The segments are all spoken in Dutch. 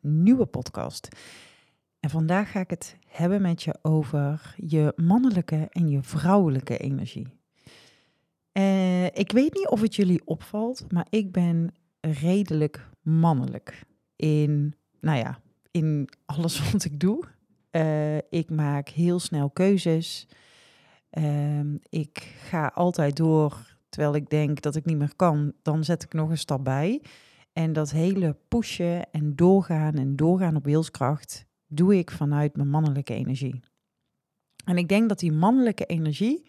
nieuwe podcast. En vandaag ga ik het hebben met je over je mannelijke en je vrouwelijke energie. Uh, ik weet niet of het jullie opvalt, maar ik ben redelijk mannelijk in, nou ja, in alles wat ik doe. Uh, ik maak heel snel keuzes. Uh, ik ga altijd door terwijl ik denk dat ik niet meer kan. Dan zet ik nog een stap bij. En dat hele pushen en doorgaan en doorgaan op wilskracht doe ik vanuit mijn mannelijke energie. En ik denk dat die mannelijke energie,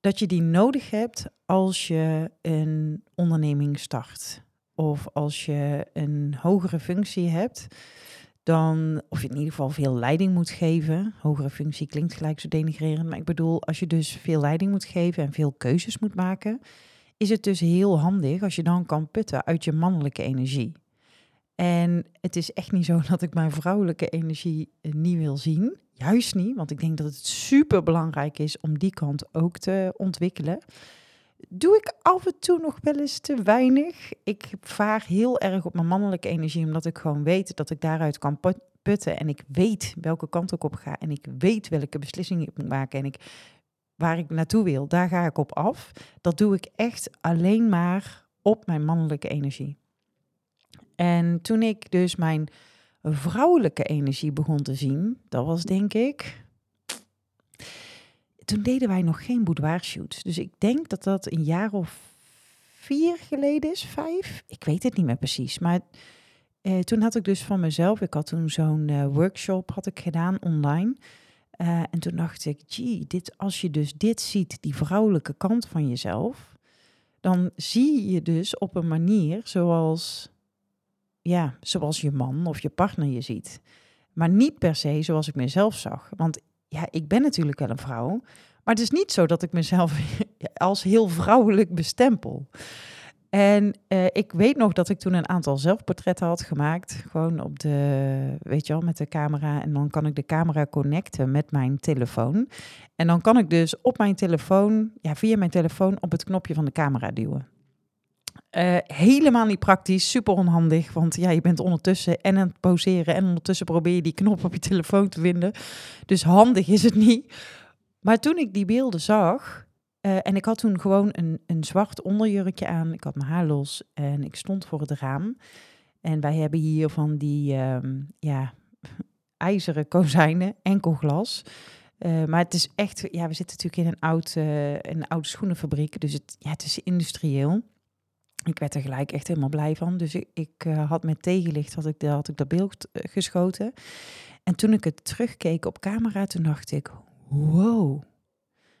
dat je die nodig hebt als je een onderneming start. Of als je een hogere functie hebt, dan, of je in ieder geval veel leiding moet geven. Hogere functie klinkt gelijk zo denigrerend, maar ik bedoel, als je dus veel leiding moet geven en veel keuzes moet maken, is het dus heel handig als je dan kan putten uit je mannelijke energie. En het is echt niet zo dat ik mijn vrouwelijke energie eh, niet wil zien. Juist niet, want ik denk dat het super belangrijk is om die kant ook te ontwikkelen. Doe ik af en toe nog wel eens te weinig. Ik vaar heel erg op mijn mannelijke energie, omdat ik gewoon weet dat ik daaruit kan putten. En ik weet welke kant ik op ga. En ik weet welke beslissingen ik moet maken. En ik, waar ik naartoe wil, daar ga ik op af. Dat doe ik echt alleen maar op mijn mannelijke energie. En toen ik dus mijn vrouwelijke energie begon te zien, dat was denk ik. Toen deden wij nog geen boudoir shoots. Dus ik denk dat dat een jaar of vier geleden is, vijf. Ik weet het niet meer precies. Maar eh, toen had ik dus van mezelf, ik had toen zo'n uh, workshop had ik gedaan online. Uh, en toen dacht ik, gee, dit, als je dus dit ziet, die vrouwelijke kant van jezelf, dan zie je dus op een manier zoals ja, zoals je man of je partner je ziet. Maar niet per se zoals ik mezelf zag. Want ja, ik ben natuurlijk wel een vrouw. Maar het is niet zo dat ik mezelf als heel vrouwelijk bestempel. En uh, ik weet nog dat ik toen een aantal zelfportretten had gemaakt. Gewoon op de, weet je wel, met de camera. En dan kan ik de camera connecten met mijn telefoon. En dan kan ik dus op mijn telefoon, ja, via mijn telefoon op het knopje van de camera duwen. Uh, helemaal niet praktisch, super onhandig. Want ja, je bent ondertussen en aan het poseren en ondertussen probeer je die knop op je telefoon te vinden. Dus handig is het niet. Maar toen ik die beelden zag, uh, en ik had toen gewoon een, een zwart onderjurkje aan, ik had mijn haar los en ik stond voor het raam. En wij hebben hier van die um, ja, ijzeren kozijnen, enkel glas. Uh, maar het is echt, ja, we zitten natuurlijk in een, oud, uh, een oude schoenenfabriek, dus het, ja, het is industrieel. Ik werd er gelijk echt helemaal blij van. Dus ik, ik had met tegenlicht had ik, had ik dat beeld geschoten. En toen ik het terugkeek op camera, toen dacht ik, wow,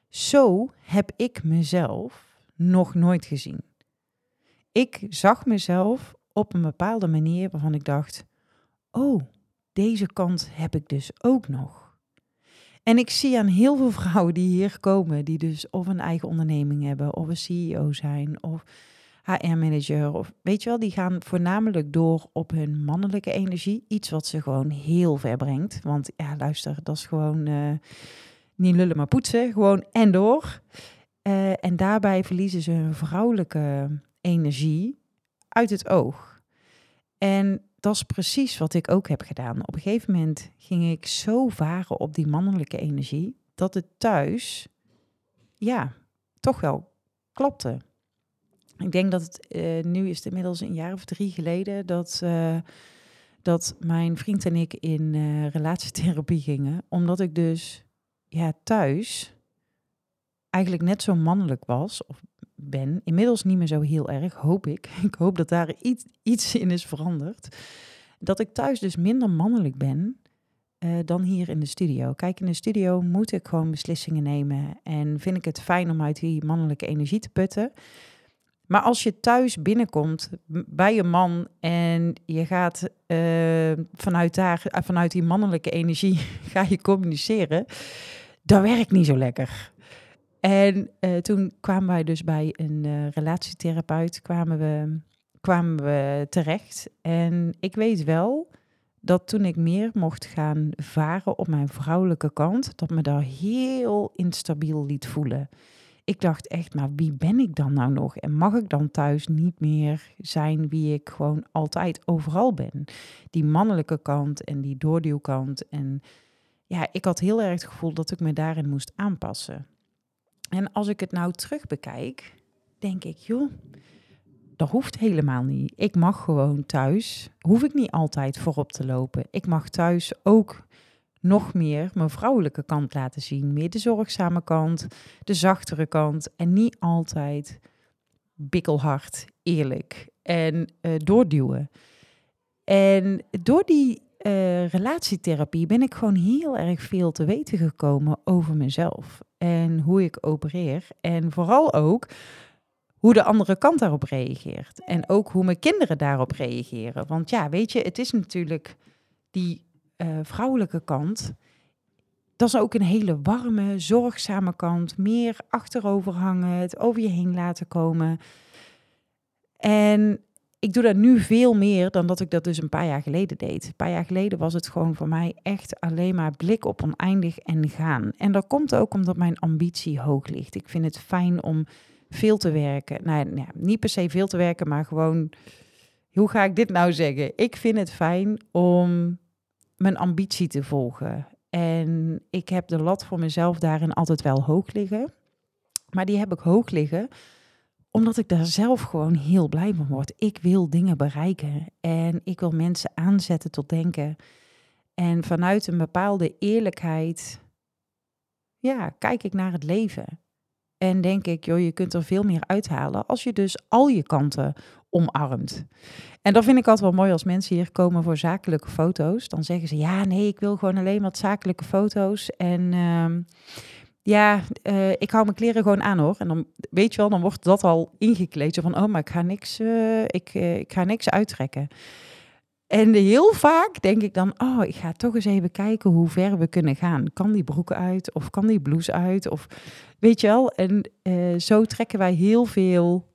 zo heb ik mezelf nog nooit gezien. Ik zag mezelf op een bepaalde manier waarvan ik dacht, oh, deze kant heb ik dus ook nog. En ik zie aan heel veel vrouwen die hier komen, die dus of een eigen onderneming hebben, of een CEO zijn, of HR-manager of weet je wel, die gaan voornamelijk door op hun mannelijke energie. Iets wat ze gewoon heel ver brengt. Want ja, luister, dat is gewoon uh, niet lullen maar poetsen, gewoon en door. Uh, en daarbij verliezen ze hun vrouwelijke energie uit het oog. En dat is precies wat ik ook heb gedaan. Op een gegeven moment ging ik zo varen op die mannelijke energie dat het thuis, ja, toch wel klopte. Ik denk dat het uh, nu is inmiddels een jaar of drie geleden dat, uh, dat mijn vriend en ik in relatietherapie gingen. Omdat ik dus ja, thuis eigenlijk net zo mannelijk was, of ben. Inmiddels niet meer zo heel erg, hoop ik. Ik hoop dat daar iets, iets in is veranderd. Dat ik thuis dus minder mannelijk ben dan hier in de studio. Kijk, in de studio moet ik gewoon beslissingen nemen. En vind ik het fijn om uit die mannelijke energie te putten. Maar als je thuis binnenkomt bij je man en je gaat uh, vanuit daar, eh, vanuit die mannelijke energie, ga je communiceren, dat werkt niet zo lekker. En uh, toen kwamen wij dus bij een relatietherapeut, kwamen we, kwamen we terecht. En ik weet wel dat toen ik meer mocht gaan varen op mijn vrouwelijke kant, dat me daar heel instabiel liet voelen. Ik dacht echt, maar wie ben ik dan nou nog? En mag ik dan thuis niet meer zijn wie ik gewoon altijd overal ben? Die mannelijke kant en die doorduwkant. En ja, ik had heel erg het gevoel dat ik me daarin moest aanpassen. En als ik het nou terug bekijk, denk ik, joh, dat hoeft helemaal niet. Ik mag gewoon thuis, hoef ik niet altijd voorop te lopen. Ik mag thuis ook nog meer mijn vrouwelijke kant laten zien. Meer de zorgzame kant, de zachtere kant. En niet altijd bikkelhard, eerlijk en uh, doorduwen. En door die uh, relatietherapie ben ik gewoon heel erg veel te weten gekomen over mezelf. En hoe ik opereer. En vooral ook hoe de andere kant daarop reageert. En ook hoe mijn kinderen daarop reageren. Want ja, weet je, het is natuurlijk die uh, vrouwelijke kant. Dat is ook een hele warme, zorgzame kant. Meer achterover hangen, het over je heen laten komen. En ik doe dat nu veel meer dan dat ik dat dus een paar jaar geleden deed. Een paar jaar geleden was het gewoon voor mij echt alleen maar blik op oneindig en gaan. En dat komt ook omdat mijn ambitie hoog ligt. Ik vind het fijn om veel te werken. Nou, ja, niet per se veel te werken, maar gewoon, hoe ga ik dit nou zeggen? Ik vind het fijn om mijn ambitie te volgen. En ik heb de lat voor mezelf daarin altijd wel hoog liggen. Maar die heb ik hoog liggen omdat ik daar zelf gewoon heel blij van word. Ik wil dingen bereiken en ik wil mensen aanzetten tot denken. En vanuit een bepaalde eerlijkheid, ja, kijk ik naar het leven. En denk ik, joh, je kunt er veel meer uithalen als je dus al je kanten omarmt. En dat vind ik altijd wel mooi als mensen hier komen voor zakelijke foto's. Dan zeggen ze, ja, nee, ik wil gewoon alleen wat zakelijke foto's. En uh, ja, uh, ik hou mijn kleren gewoon aan hoor. En dan weet je wel, dan wordt dat al ingekleed. Zo van, oh, maar ik ga niks, uh, ik, uh, ik ga niks uittrekken. En heel vaak denk ik dan, oh, ik ga toch eens even kijken hoe ver we kunnen gaan. Kan die broek uit of kan die blouse uit? Of weet je wel, en zo trekken wij heel veel,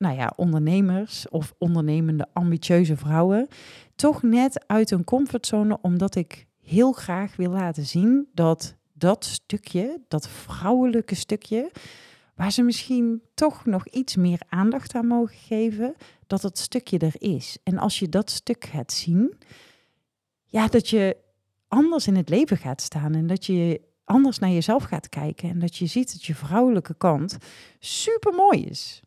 nou ja, ondernemers of ondernemende ambitieuze vrouwen toch net uit hun comfortzone, omdat ik heel graag wil laten zien dat dat stukje, dat vrouwelijke stukje, waar ze misschien toch nog iets meer aandacht aan mogen geven, dat dat stukje er is. En als je dat stuk gaat zien, ja, dat je anders in het leven gaat staan en dat je anders naar jezelf gaat kijken en dat je ziet dat je vrouwelijke kant super mooi is.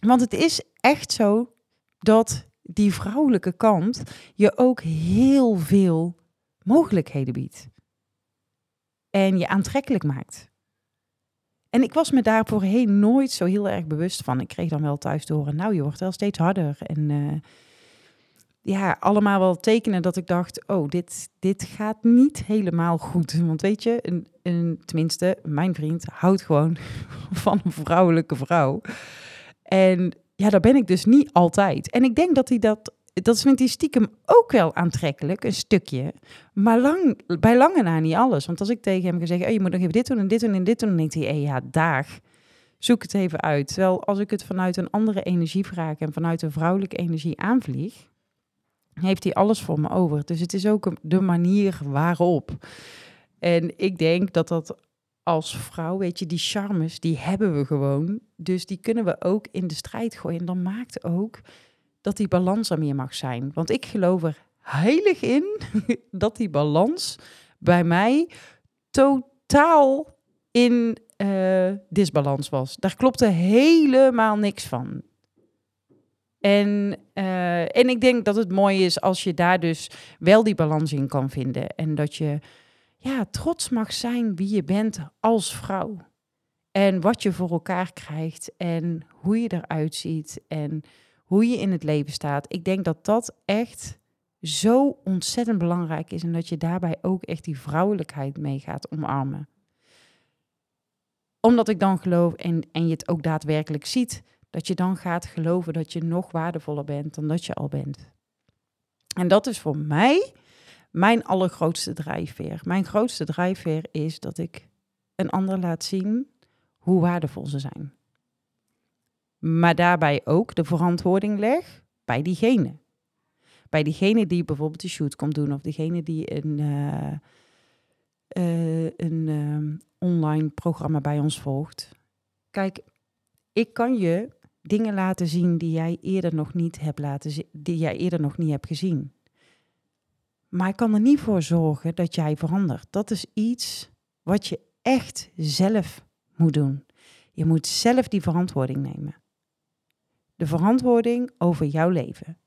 Want het is echt zo dat die vrouwelijke kant je ook heel veel mogelijkheden biedt. En je aantrekkelijk maakt. En ik was me daar voorheen nooit zo heel erg bewust van. Ik kreeg dan wel thuis te horen, nou je wordt wel steeds harder. En uh, ja, allemaal wel tekenen dat ik dacht, oh, dit, dit gaat niet helemaal goed. Want weet je, een, een, tenminste, mijn vriend houdt gewoon van een vrouwelijke vrouw. En ja, daar ben ik dus niet altijd. En ik denk dat hij dat dat vindt hij stiekem ook wel aantrekkelijk, een stukje. Maar lang, bij lange na niet alles. Want als ik tegen hem ga zeggen, oh, je moet nog even dit doen en dit doen en dit doen, dan denkt hij, ja, dag, zoek het even uit. Terwijl als ik het vanuit een andere energie vraag en vanuit een vrouwelijke energie aanvlieg, heeft hij alles voor me over. Dus het is ook de manier waarop. En ik denk dat dat als vrouw, weet je, die charmes, die hebben we gewoon. Dus die kunnen we ook in de strijd gooien. En dan maakt ook dat die balans er meer mag zijn. Want ik geloof er heilig in dat die balans bij mij totaal in uh, disbalans was. Daar klopte helemaal niks van. En, uh, en ik denk dat het mooi is als je daar dus wel die balans in kan vinden. En dat je ja, trots mag zijn wie je bent als vrouw. En wat je voor elkaar krijgt en hoe je eruit ziet. En hoe je in het leven staat. Ik denk dat dat echt zo ontzettend belangrijk is en dat je daarbij ook echt die vrouwelijkheid mee gaat omarmen. Omdat ik dan geloof en, en je het ook daadwerkelijk ziet, dat je dan gaat geloven dat je nog waardevoller bent dan dat je al bent. En dat is voor mij mijn allergrootste drijfveer. Mijn grootste drijfveer is dat ik een ander laat zien hoe waardevol ze zijn maar daarbij ook de verantwoording leg bij diegene. Bij diegene die bijvoorbeeld de shoot komt doen of diegene die een, uh, eh, een ehm, online programma bij ons volgt. Kijk, ik kan je dingen laten zien die jij eerder nog niet hebt laten die jij eerder nog niet hebt gezien. Maar ik kan er niet voor zorgen dat jij verandert. Dat is iets wat je echt zelf moet doen. Je moet zelf die verantwoording nemen. De verantwoording over jouw leven.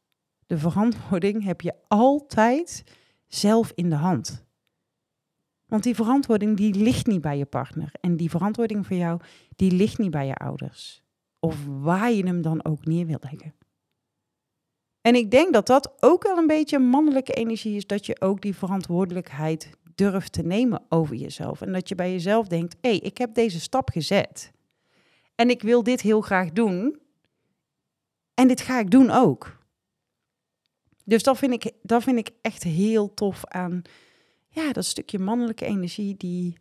De verantwoording heb je altijd zelf in de hand. Want die verantwoording die ligt niet bij je partner. En die verantwoording voor jou, die ligt niet bij je ouders. Of waar je hem dan ook neer wilt leggen. En ik denk dat dat ook wel een beetje mannelijke energie is, dat je ook die verantwoordelijkheid durft te nemen over jezelf. En dat je bij jezelf denkt, hé, hey, ik heb deze stap gezet. En ik wil dit heel graag doen. En dit ga ik doen ook. Dus dat vind ik, dat vind ik echt heel tof aan ja, dat stukje mannelijke energie die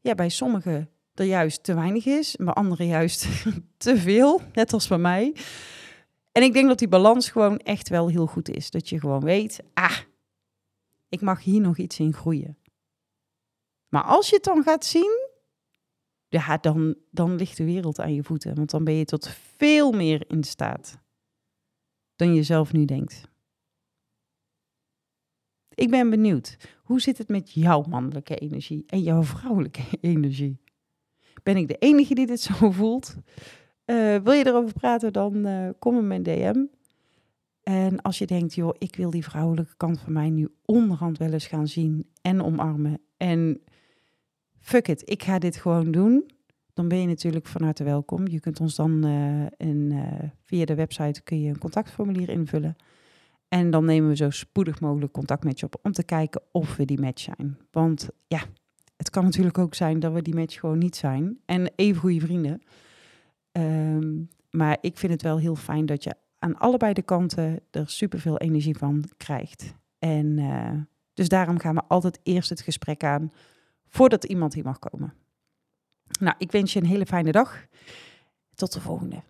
ja, bij sommigen er juist te weinig is, bij anderen juist te veel, net als bij mij. En ik denk dat die balans gewoon echt wel heel goed is. Dat je gewoon weet, ah, ik mag hier nog iets in groeien. Maar als je het dan gaat zien, ja, dan, dan ligt de wereld aan je voeten. Want dan ben je tot veel meer in staat dan je zelf nu denkt. Ik ben benieuwd, hoe zit het met jouw mannelijke energie en jouw vrouwelijke energie? Ben ik de enige die dit zo voelt? Uh, wil je erover praten, dan uh, kom in mijn DM. En als je denkt, joh, ik wil die vrouwelijke kant van mij nu onderhand wel eens gaan zien en omarmen. En fuck it, ik ga dit gewoon doen. Dan ben je natuurlijk van harte welkom. Je kunt ons dan uh, in, via de website kun je een contactformulier invullen. En dan nemen we zo spoedig mogelijk contact met je op om te kijken of we die match zijn. Want ja, het kan natuurlijk ook zijn dat we die match gewoon niet zijn. En even goede vrienden. Um, maar ik vind het wel heel fijn dat je aan allebei de kanten er superveel energie van krijgt. En uh, dus daarom gaan we altijd eerst het gesprek aan voordat iemand hier mag komen. Nou, ik wens je een hele fijne dag. Tot de volgende.